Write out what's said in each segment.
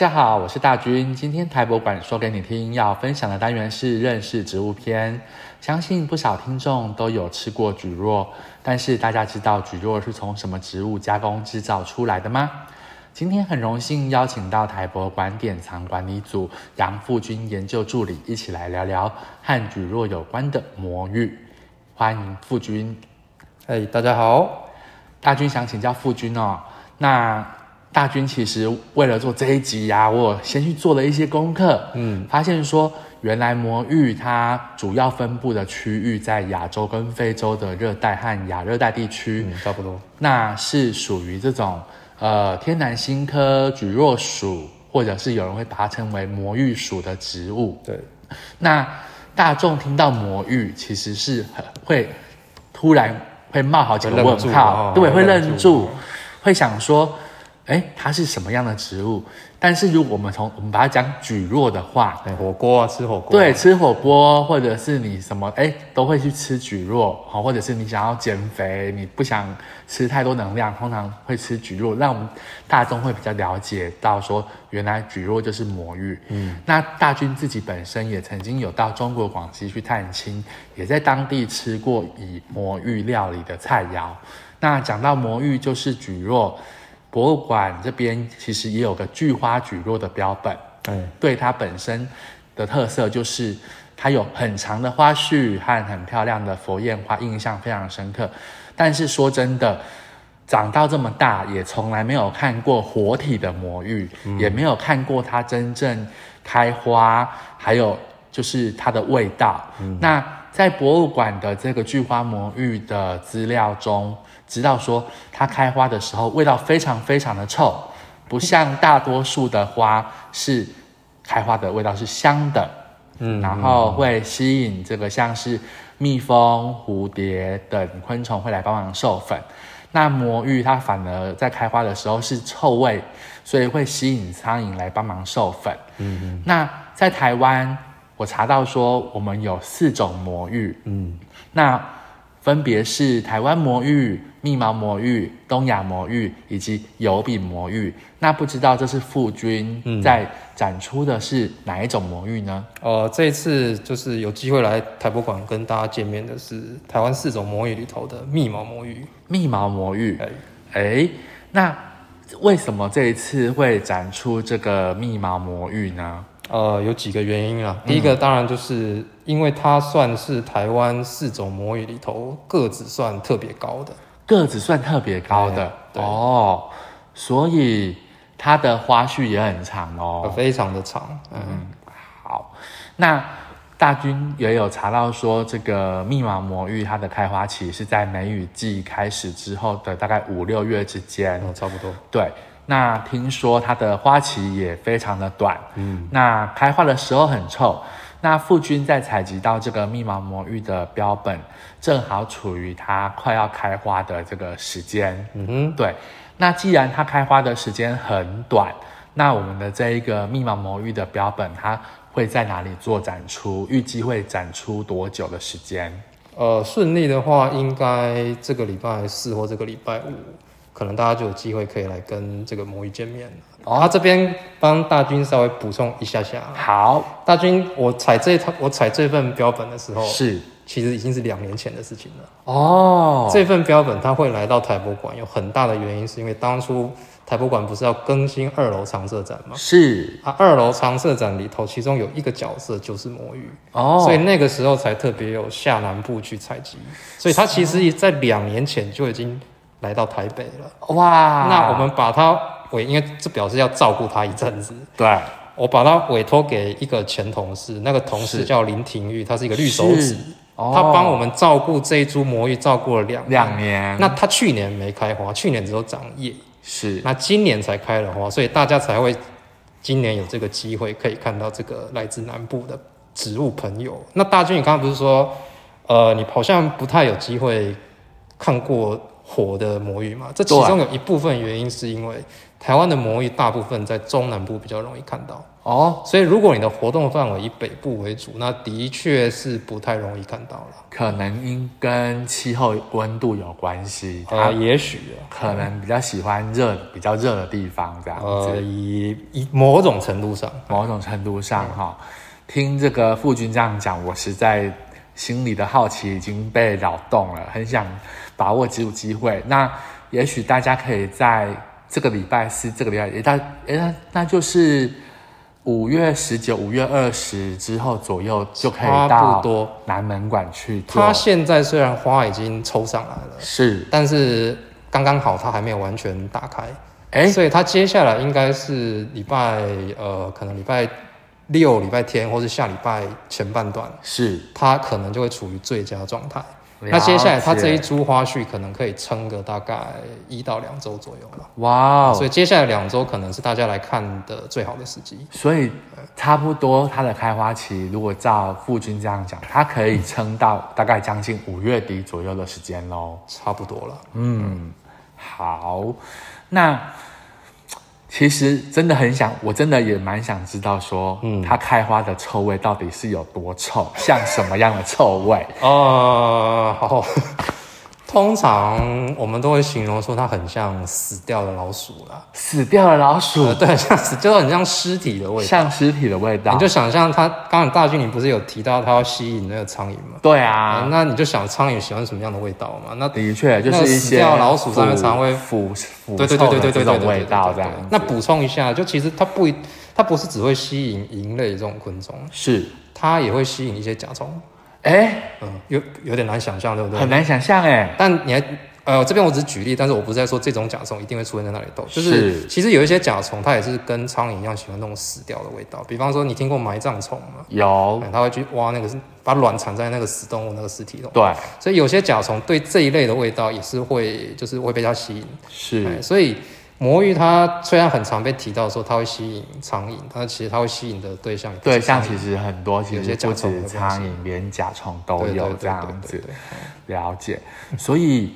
大家好，我是大军。今天台博馆说给你听，要分享的单元是认识植物篇。相信不少听众都有吃过蒟蒻，但是大家知道蒟蒻是从什么植物加工制造出来的吗？今天很荣幸邀请到台博馆典藏管理组杨富军研究助理一起来聊聊和蒟蒻有关的魔芋。欢迎富军。哎，大家好。大军想请教富军哦，那。大军其实为了做这一集呀、啊，我先去做了一些功课，嗯，发现说原来魔芋它主要分布的区域在亚洲跟非洲的热带和亚热带地区，嗯，差不多。那是属于这种呃天南星科蒟蒻属，或者是有人会把它称为魔芋属的植物。对，那大众听到魔芋，其实是很会突然会冒好几个问号，对，会愣住，会想说。哎，它是什么样的植物？但是如果我们从我们把它讲蒟蒻的话，火锅啊，吃火锅，对，吃火锅，或者是你什么哎，都会去吃蒟蒻，好，或者是你想要减肥，你不想吃太多能量，通常会吃蒟蒻，让我们大众会比较了解到说，原来蒟蒻就是魔芋。嗯，那大军自己本身也曾经有到中国广西去探亲，也在当地吃过以魔芋料理的菜肴。那讲到魔芋，就是蒟蒻。博物馆这边其实也有个巨花举落的标本，嗯，对它本身的特色就是它有很长的花序和很漂亮的佛焰花，印象非常深刻。但是说真的，长到这么大也从来没有看过活体的魔芋，嗯，也没有看过它真正开花，还有就是它的味道。嗯，那在博物馆的这个巨花魔芋的资料中。知道说它开花的时候味道非常非常的臭，不像大多数的花是开花的味道是香的，嗯，然后会吸引这个像是蜜蜂、蝴蝶等昆虫会来帮忙授粉。那魔芋它反而在开花的时候是臭味，所以会吸引苍蝇来帮忙授粉。嗯嗯。那在台湾，我查到说我们有四种魔芋，嗯，那。分别是台湾魔芋、密毛魔芋、东亚魔芋以及油饼魔芋。那不知道这是傅君在展出的是哪一种魔芋呢？呃，这一次就是有机会来台博馆跟大家见面的是台湾四种魔芋里头的密毛魔芋。密毛魔芋，哎，哎，那为什么这一次会展出这个密毛魔芋呢？呃，有几个原因啊。第一个当然就是因为它算是台湾四种魔芋里头个子算特别高的，个子算特别高的哦，所以它的花序也很长哦，非常的长。嗯，好，那大军也有查到说，这个密码魔芋它的开花期是在梅雨季开始之后的大概五六月之间，哦，差不多，对。那听说它的花期也非常的短，嗯，那开花的时候很臭。那父君在采集到这个密毛魔芋的标本，正好处于它快要开花的这个时间，嗯哼，对。那既然它开花的时间很短，那我们的这一个密毛魔芋的标本，它会在哪里做展出？预计会展出多久的时间？呃，顺利的话，应该这个礼拜四或这个礼拜五。可能大家就有机会可以来跟这个魔芋见面了。哦，他这边帮大军稍微补充一下下。好，大军，我采这套，我采这份标本的时候，是其实已经是两年前的事情了。哦，这份标本它会来到台博馆，有很大的原因是因为当初台博馆不是要更新二楼常设展吗？是啊，二楼常设展里头，其中有一个角色就是魔芋。哦，所以那个时候才特别有下南部去采集。所以它其实在两年前就已经。来到台北了，哇！那我们把他委，因为这表示要照顾他一阵子。对，我把他委托给一个前同事，那个同事叫林廷玉，他是一个绿手指，哦、他帮我们照顾这一株魔芋，照顾了两两年。那他去年没开花，去年只有长叶，是。那今年才开了花，所以大家才会今年有这个机会可以看到这个来自南部的植物朋友。那大军，你刚刚不是说，呃，你好像不太有机会看过。活的魔芋嘛，这其中有一部分原因是因为台湾的魔芋大部分在中南部比较容易看到，哦，所以如果你的活动范围以北部为主，那的确是不太容易看到了。可能因跟气候温度有关系，呃，也许可能比较喜欢热、比较热的地方这样子。呃，以以某种程度上，某种程度上哈，听这个傅军这样讲，我实在心里的好奇已经被扰动了，很想把握这种机会。那也许大家可以在这个礼拜四、这个礼拜一，大哎，那那就是。五月十九、五月二十之后左右就可以到南门馆去。它现在虽然花已经抽上来了，是，但是刚刚好它还没有完全打开，哎、欸，所以它接下来应该是礼拜呃，可能礼拜六、礼拜天，或是下礼拜前半段，是，它可能就会处于最佳状态。那接下来，它这一株花序可能可以撑个大概一到两周左右吧。哇、wow，所以接下来两周可能是大家来看的最好的时机。所以差不多它的开花期，如果照傅君这样讲，它可以撑到大概将近五月底左右的时间喽。差不多了。嗯，好，那。其实真的很想，我真的也蛮想知道说，嗯，它开花的臭味到底是有多臭，像什么样的臭味？哦、呃，好。通常我们都会形容说它很像死掉的老鼠啦，死掉的老鼠，呃、对，像死，就很像尸体的味道，像尸体的味道。你就想象它，刚刚大俊你不是有提到它要吸引那个苍蝇吗？对啊、呃，那你就想苍蝇喜欢什么样的味道嘛？那的确就是一些死掉的老鼠上面常会腐腐臭的这种味道这样。那补充一下，就其实它不，它不是只会吸引蝇类这种昆虫，是它也会吸引一些甲虫。哎、欸，嗯，有有点难想象，对不对？很难想象，哎。但你还，呃，这边我只是举例，但是我不是在说这种甲虫一定会出现在那里斗，就是其实有一些甲虫，它也是跟苍蝇一样喜欢那种死掉的味道。比方说，你听过埋葬虫吗？有，它会去挖那个，把卵产在那个死动物那个尸体中。对，所以有些甲虫对这一类的味道也是会，就是会被它吸引。是，所以。魔芋它虽然很常被提到说它会吸引苍蝇，但其实它会吸引的对象对象其实很多，其实不止苍蝇，连甲虫都有这样子。了解，所以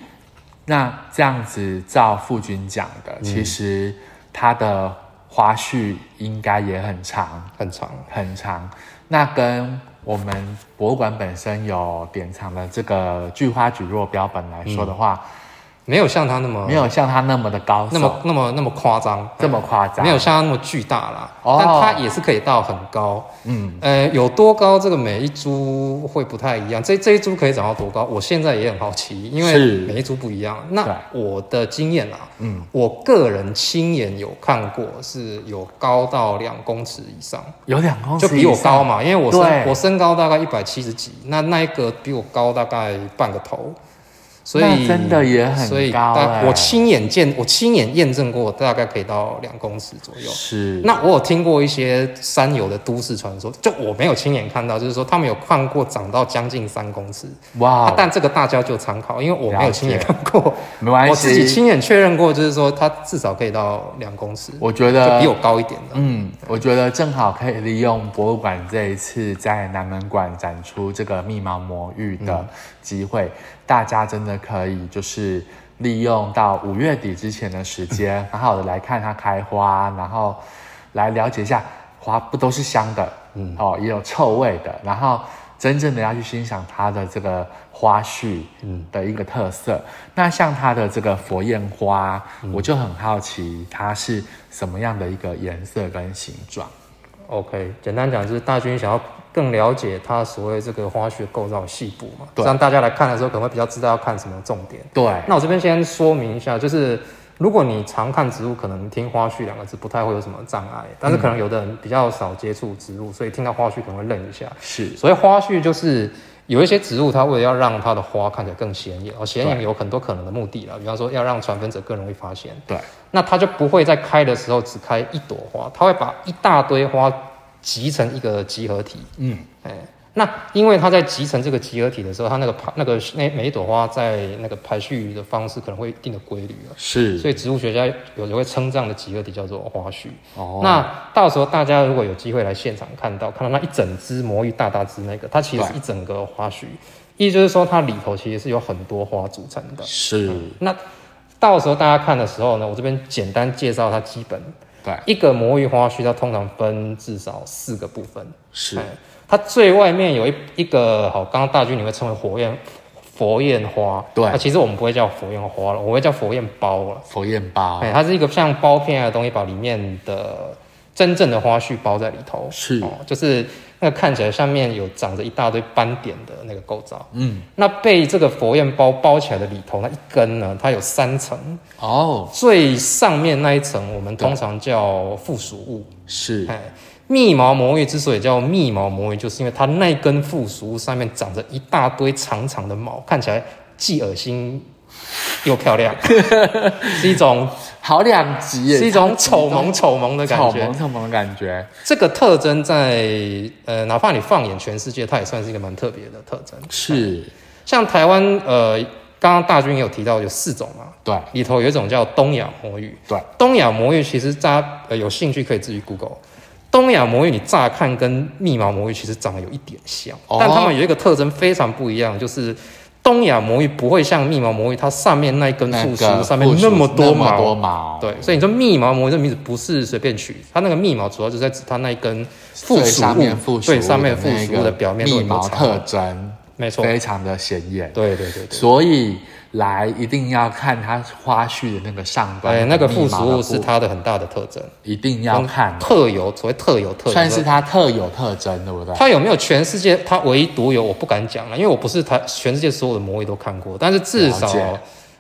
那这样子照傅军讲的，其实它的花絮应该也很长，很长，很长。那跟我们博物馆本身有典藏的这个巨花菊若标本来说的话。嗯没有像它那么，没有像它那么的高，那么那么那么夸张，这么夸张，没有像它那么巨大啦。哦，但它也是可以到很高。嗯，呃，有多高？这个每一株会不太一样。这这一株可以长到多高？我现在也很好奇，因为每一株不一样。那我的经验啊，嗯，我个人亲眼有看过，是有高到两公尺以上，有两公尺，就比我高嘛，因为我身我身高大概一百七十几，那那一个比我高大概半个头。所以真的也很高，所以我亲眼见，我亲眼验证过，大概可以到两公尺左右。是。那我有听过一些山友的都市传说，就我没有亲眼看到，就是说他们有看过长到将近三公尺。哇。但这个大家就参考，因为我没有亲眼 看过。没关系。我自己亲眼确认过，就是说它至少可以到两公尺。我觉得。就比我高一点的。嗯，我觉得正好可以利用博物馆这一次在南门馆展出这个密毛魔芋的机会。嗯大家真的可以就是利用到五月底之前的时间，好好的来看它开花，然后来了解一下花不都是香的，嗯，哦，也有臭味的，然后真正的要去欣赏它的这个花絮，嗯，的一个特色。嗯、那像它的这个佛焰花，嗯，我就很好奇它是什么样的一个颜色跟形状。OK，简单讲就是大军想要。更了解它所谓这个花絮构造细部嘛，让大家来看的时候可能会比较知道要看什么重点。对，那我这边先说明一下，就是如果你常看植物，可能听花絮两个字不太会有什么障碍，但是可能有的人比较少接触植物，所以听到花絮可能会愣一下。是，所以花絮就是有一些植物，它为了要让它的花看起来更显眼，而显眼有很多可能的目的了，比方说要让传粉者更容易发现。对，那它就不会在开的时候只开一朵花，它会把一大堆花。集成一个集合体，嗯，哎，那因为它在集成这个集合体的时候，它那个排那个那每一朵花在那个排序的方式可能会一定的规律啊，是，所以植物学家有时会称这样的集合体叫做花序。哦，那到时候大家如果有机会来现场看到，看到那一整只魔芋大大只那个，它其实是一整个花序，意思就是说它里头其实是有很多花组成的。是，嗯，那到时候大家看的时候呢，我这边简单介绍它基本。对，一个魔芋花序它通常分至少四个部分。是，它最外面有一一个好，刚刚大军你会称为火焰佛焰花，对，其实我们不会叫佛焰花了，我会叫佛焰包了。佛焰包，哎，它是一个像包片的东西，把里面的真正的花絮包在里头。是，哦，就是。那看起来上面有长着一大堆斑点的那个构造，嗯，那被这个佛焰包包起来的里头那一根呢，它有三层。哦，最上面那一层我们通常叫附属物，是，哎，密毛魔芋之所以叫密毛魔芋，就是因为它那根附属物上面长着一大堆长长的毛，看起来既恶心又漂亮，是一种。好两极，是一种丑萌丑萌的感觉，丑萌丑萌的感觉。这个特征在呃，哪怕你放眼全世界，它也算是一个蛮特别的特征。是，像台湾呃，刚刚大军也有提到有四种嘛，对，里头有一种叫东亚魔芋，对，东亚魔芋其实大家呃有兴趣可以自己 Google，东亚魔芋你乍看跟密毛魔芋其实长得有一点像，哦、但它们有一个特征非常不一样，就是。东亚魔芋不会像密毛魔芋，它上面那一根树枝上面那么多毛，多毛。对，所以你说密毛魔芋这名字不是随便取，它那个密毛主要就是在指它那一根附属物，对，上面附属物的表面密毛特征，没错，非常的显眼。对对对，对，所以。来一定要看它花序的那个上端，哎，那个附属物是它的很大的特征，一定要看。特有，所谓特有特征，算是它特有特征，对不对？它有没有全世界它唯一独有？我不敢讲了，因为我不是它全世界所有的魔芋都看过，但是至少，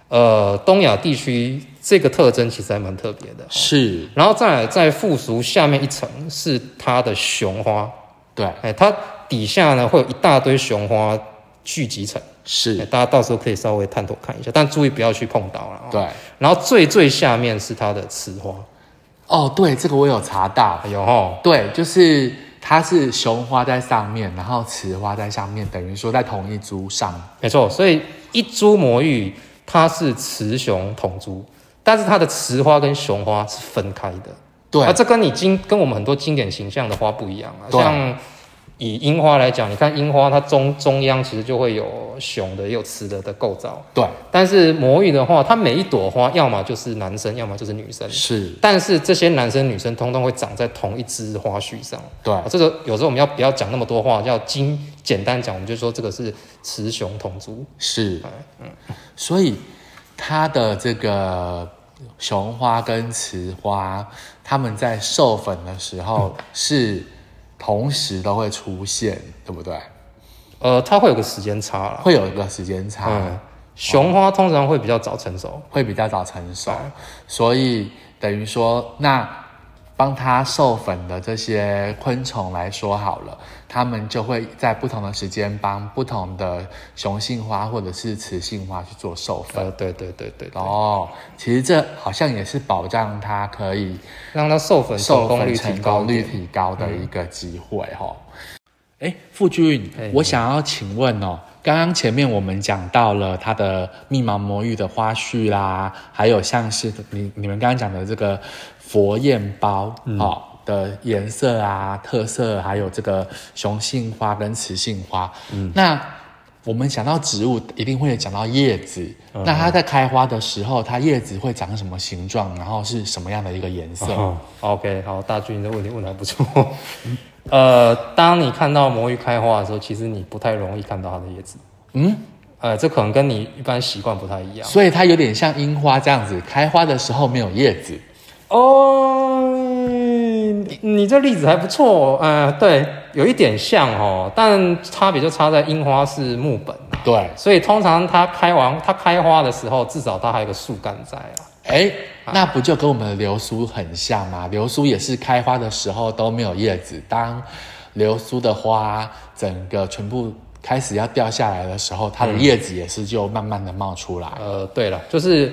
呃，东亚地区这个特征其实还蛮特别的。是，然后再来在附属下面一层是它的雄花，对，哎，它底下呢会有一大堆雄花聚集层。是，大家到时候可以稍微探头看一下，但注意不要去碰到了。对，然后最最下面是它的雌花。哦，对，这个我有查到，有哦。对，就是它是雄花在上面，然后雌花在下面，等于说在同一株上。没错，所以一株魔芋它是雌雄同株，但是它的雌花跟雄花是分开的。对，啊，这跟你经跟我们很多经典形象的花不一样啊，像。以樱花来讲，你看樱花它中中央其实就会有雄的，也有雌的的构造。对。但是魔芋的话，它每一朵花要么就是男生，要么就是女生。是。但是这些男生女生通通会长在同一枝花序上。对。这个有时候我们要不要讲那么多话？要精简单讲，我们就说这个是雌雄同株。是。嗯。所以它的这个雄花跟雌花，它们在授粉的时候是。同时都会出现，对不对？呃，它会有个时间差了，会有一个时间差。嗯，雄花通常会比较早成熟，哦、会比较早成熟，所以等于说那。帮它授粉的这些昆虫来说好了，它们就会在不同的时间帮不同的雄性花或者是雌性花去做授粉。呃，对对对对，对。哦，其实这好像也是保障它可以让它授粉授粉成功率提高的一个机会哈。哎、嗯，富君，我想要请问哦，刚刚前面我们讲到了它的密毛魔芋的花絮啦，还有像是你你们刚刚讲的这个。佛焰包哦的颜色啊、特色，还有这个雄性花跟雌性花。嗯，那我们讲到植物，一定会讲到叶子。嗯、那它在开花的时候，它叶子会长什么形状？然后是什么样的一个颜色、哦、？OK，好，大军的问题问的还不错。呃，当你看到魔芋开花的时候，其实你不太容易看到它的叶子。嗯，呃，这可能跟你一般习惯不太一样。所以它有点像樱花这样子，开花的时候没有叶子。哦，你你这例子还不错，呃，对，有一点像哦，但差别就差在樱花是木本，对，所以通常它开完它开花的时候，至少它还有个树干在啊。哎，那不就跟我们的流苏很像吗？流苏也是开花的时候都没有叶子，当流苏的花整个全部开始要掉下来的时候，它的叶子也是就慢慢的冒出来。嗯、呃，对了，就是。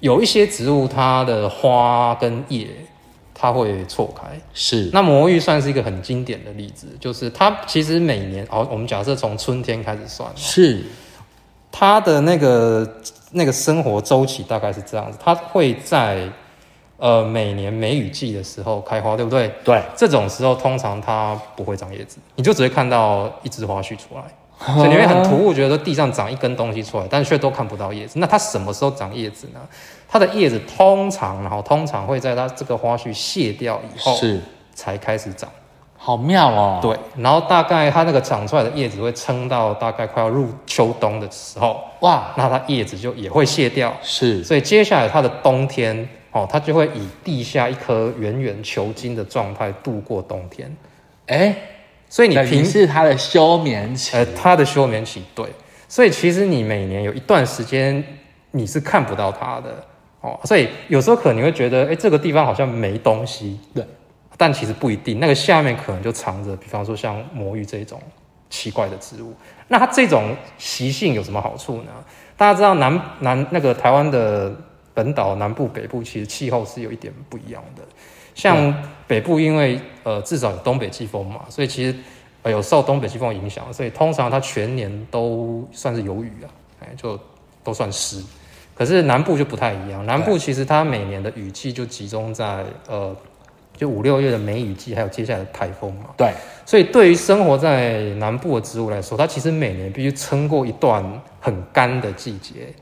有一些植物，它的花跟叶，它会错开。是，那魔芋算是一个很经典的例子，就是它其实每年，哦，我们假设从春天开始算，是，它的那个那个生活周期大概是这样子，它会在呃每年梅雨季的时候开花，对不对？对，这种时候通常它不会长叶子，你就只会看到一枝花序出来。所以你会很突兀，觉得地上长一根东西出来，但却都看不到叶子。那它什么时候长叶子呢？它的叶子通常，然后通常会在它这个花序谢掉以后，是才开始长。好妙哦！对，然后大概它那个长出来的叶子会撑到大概快要入秋冬的时候，哇，那它叶子就也会卸掉。是，所以接下来它的冬天哦，它就会以地下一颗圆圆球茎的状态度过冬天。哎，所以你平时它的休眠期，呃，它的休眠期，对。所以其实你每年有一段时间你是看不到它的哦，所以有时候可能你会觉得，哎，这个地方好像没东西。对。但其实不一定，那个下面可能就藏着，比方说像魔芋这种奇怪的植物。那它这种习性有什么好处呢？大家知道南南那个台湾的本岛南部北部其实气候是有一点不一样的。像北部因为呃至少有东北季风嘛，所以其实呃有受东北季风影响，所以通常它全年都算是有雨啊，哎就都算湿。可是南部就不太一样，南部其实它每年的雨季就集中在呃。就五六月的梅雨季，还有接下来的台风嘛。对，所以对于生活在南部的植物来说，它其实每年必须撑过一段很干的季节。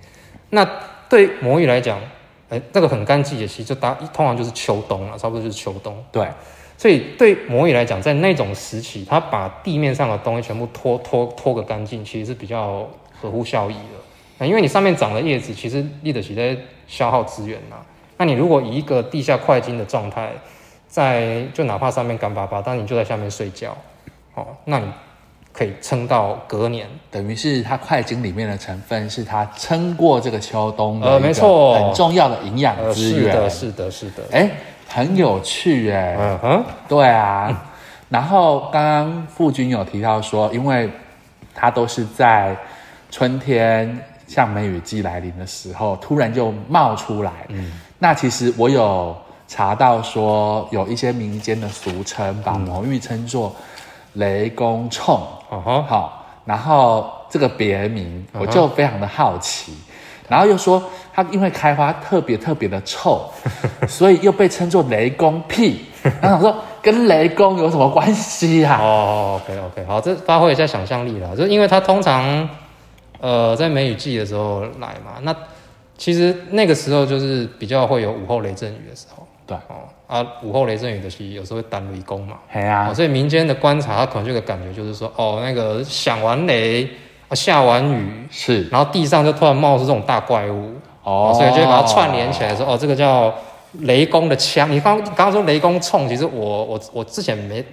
那对魔芋来讲，哎，那个很干季节其实就大通常就是秋冬了，差不多就是秋冬。对，所以对魔芋来讲，在那种时期，它把地面上的东西全部拖拖拖个干净，其实是比较合乎效益的。因为你上面长的叶子，其实立得起在消耗资源呐。那你如果以一个地下块茎的状态，在就哪怕上面干巴巴，但你就在下面睡觉，哦，那你可以撑到隔年，等于是它块茎里面的成分是它撑过这个秋冬的，呃，没错，很重要的营养资源，呃，是的，是的，是的，哎，欸，很有趣哎，嗯哼，对啊，嗯，然后刚刚傅君有提到说，因为它都是在春天，像梅雨季来临的时候，突然就冒出来，嗯，那其实我有。查到说有一些民间的俗称，把魔芋称作雷公冲，哦、嗯、好，然后这个别名我就非常的好奇，嗯、然后又说它因为开花特别特别的臭，所以又被称作雷公屁，然后我说跟雷公有什么关系啊？哦，OK OK，好，这发挥一下想象力啦，就是因为它通常呃在梅雨季的时候来嘛，那其实那个时候就是比较会有午后雷阵雨的时候。对哦啊，午后雷阵雨的时候，有时候会单雷公嘛。对啊、哦，所以民间的观察，他可能这个感觉就是说，哦，那个响完雷啊，下完雨是，然后地上就突然冒出这种大怪物哦，所以就会把它串联起来说，哦，这个叫雷公的枪。你刚刚刚说雷公冲，其实我我我之前没，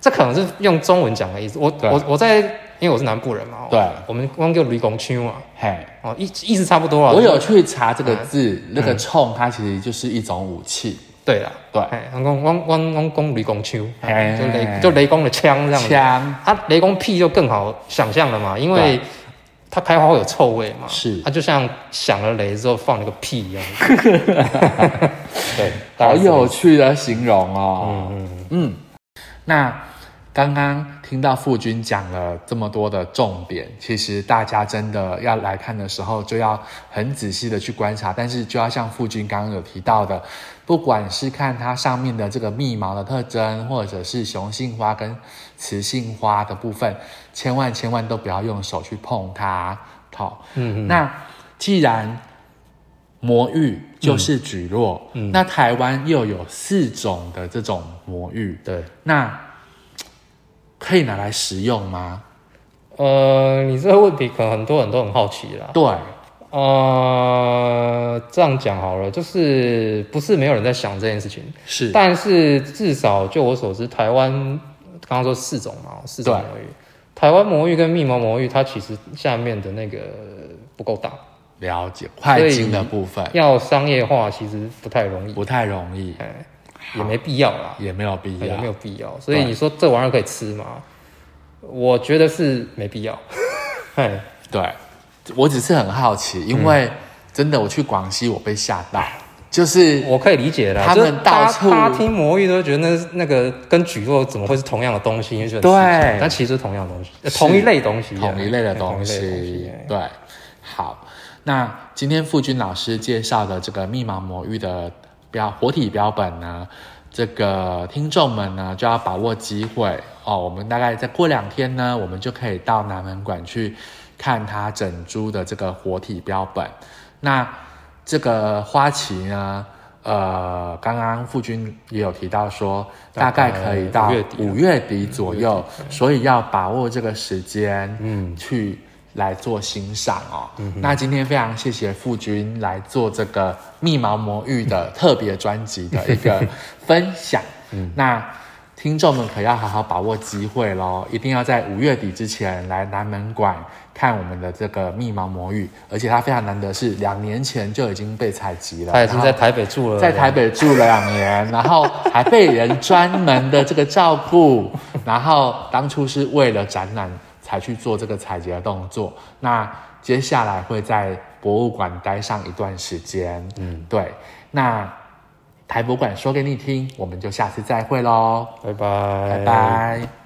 这可能是用中文讲的意思。我我我在，因为我是南部人嘛，对，我们光叫雷公枪嘛，嘿，哦，意意思差不多啊。我有去查这个字，啊、那个冲，它其实就是一种武器。对了，对，我讲我我我讲雷公枪，就雷就雷公的枪这样子。枪，啊，雷公屁就更好想象了嘛，因为它开花会有臭味嘛，是，它就像响了雷之后放了个屁一样。对，好有趣的形容哦。嗯嗯嗯，那。刚刚听到傅君讲了这么多的重点，其实大家真的要来看的时候，就要很仔细的去观察。但是就要像傅君刚刚有提到的，不管是看它上面的这个密毛的特征，或者是雄性花跟雌性花的部分，千万千万都不要用手去碰它。好，嗯嗯。那既然魔芋就是蒟蒻，嗯，那台湾又有四种的这种魔芋，对，那。可以拿来食用吗？呃，你这个问题可能很多人都很好奇啦。对，呃，这样讲好了，就是不是没有人在想这件事情，是，但是至少就我所知，台湾刚刚说四种嘛，四种魔芋，台湾魔芋跟密毛魔芋，它其实下面的那个不够大。了解，块茎的部分要商业化，其实不太容易，不太容易。也没必要啦，也没有必要，也没有必要。所以你说这玩意儿可以吃吗？我觉得是没必要。嘿，对，我只是很好奇，因为真的我去广西，我被吓到，就是我可以理解的。他们到处他听魔芋都觉得那那个跟蒟蒻怎么会是同样的东西？对，但其实是同样东西，同一类东西，同一类的东西。对，好，那今天傅君老师介绍的这个密码魔芋的标活体标本呢，这个听众们呢，就要把握机会哦。我们大概再过两天呢，我们就可以到南门馆去看它整株的这个活体标本。那这个花期呢，呃，刚刚傅君也有提到说，大概可以到五月底左右，所以要把握这个时间，嗯，去。来做欣赏哦。嗯、那今天非常谢谢傅君来做这个密毛魔芋的特别专辑的一个分享。嗯，那听众们可要好好把握机会喽，一定要在五月底之前来南门馆看我们的这个密毛魔芋，而且它非常难得是两年前就已经被采集了，它已经在台北住了，在台北住了两年，然后还被人专门的这个照顾，然后当初是为了展览。才去做这个采集的动作。那接下来会在博物馆待上一段时间。嗯，对。那台博馆说给你听，我们就下次再会喽，拜拜，拜拜。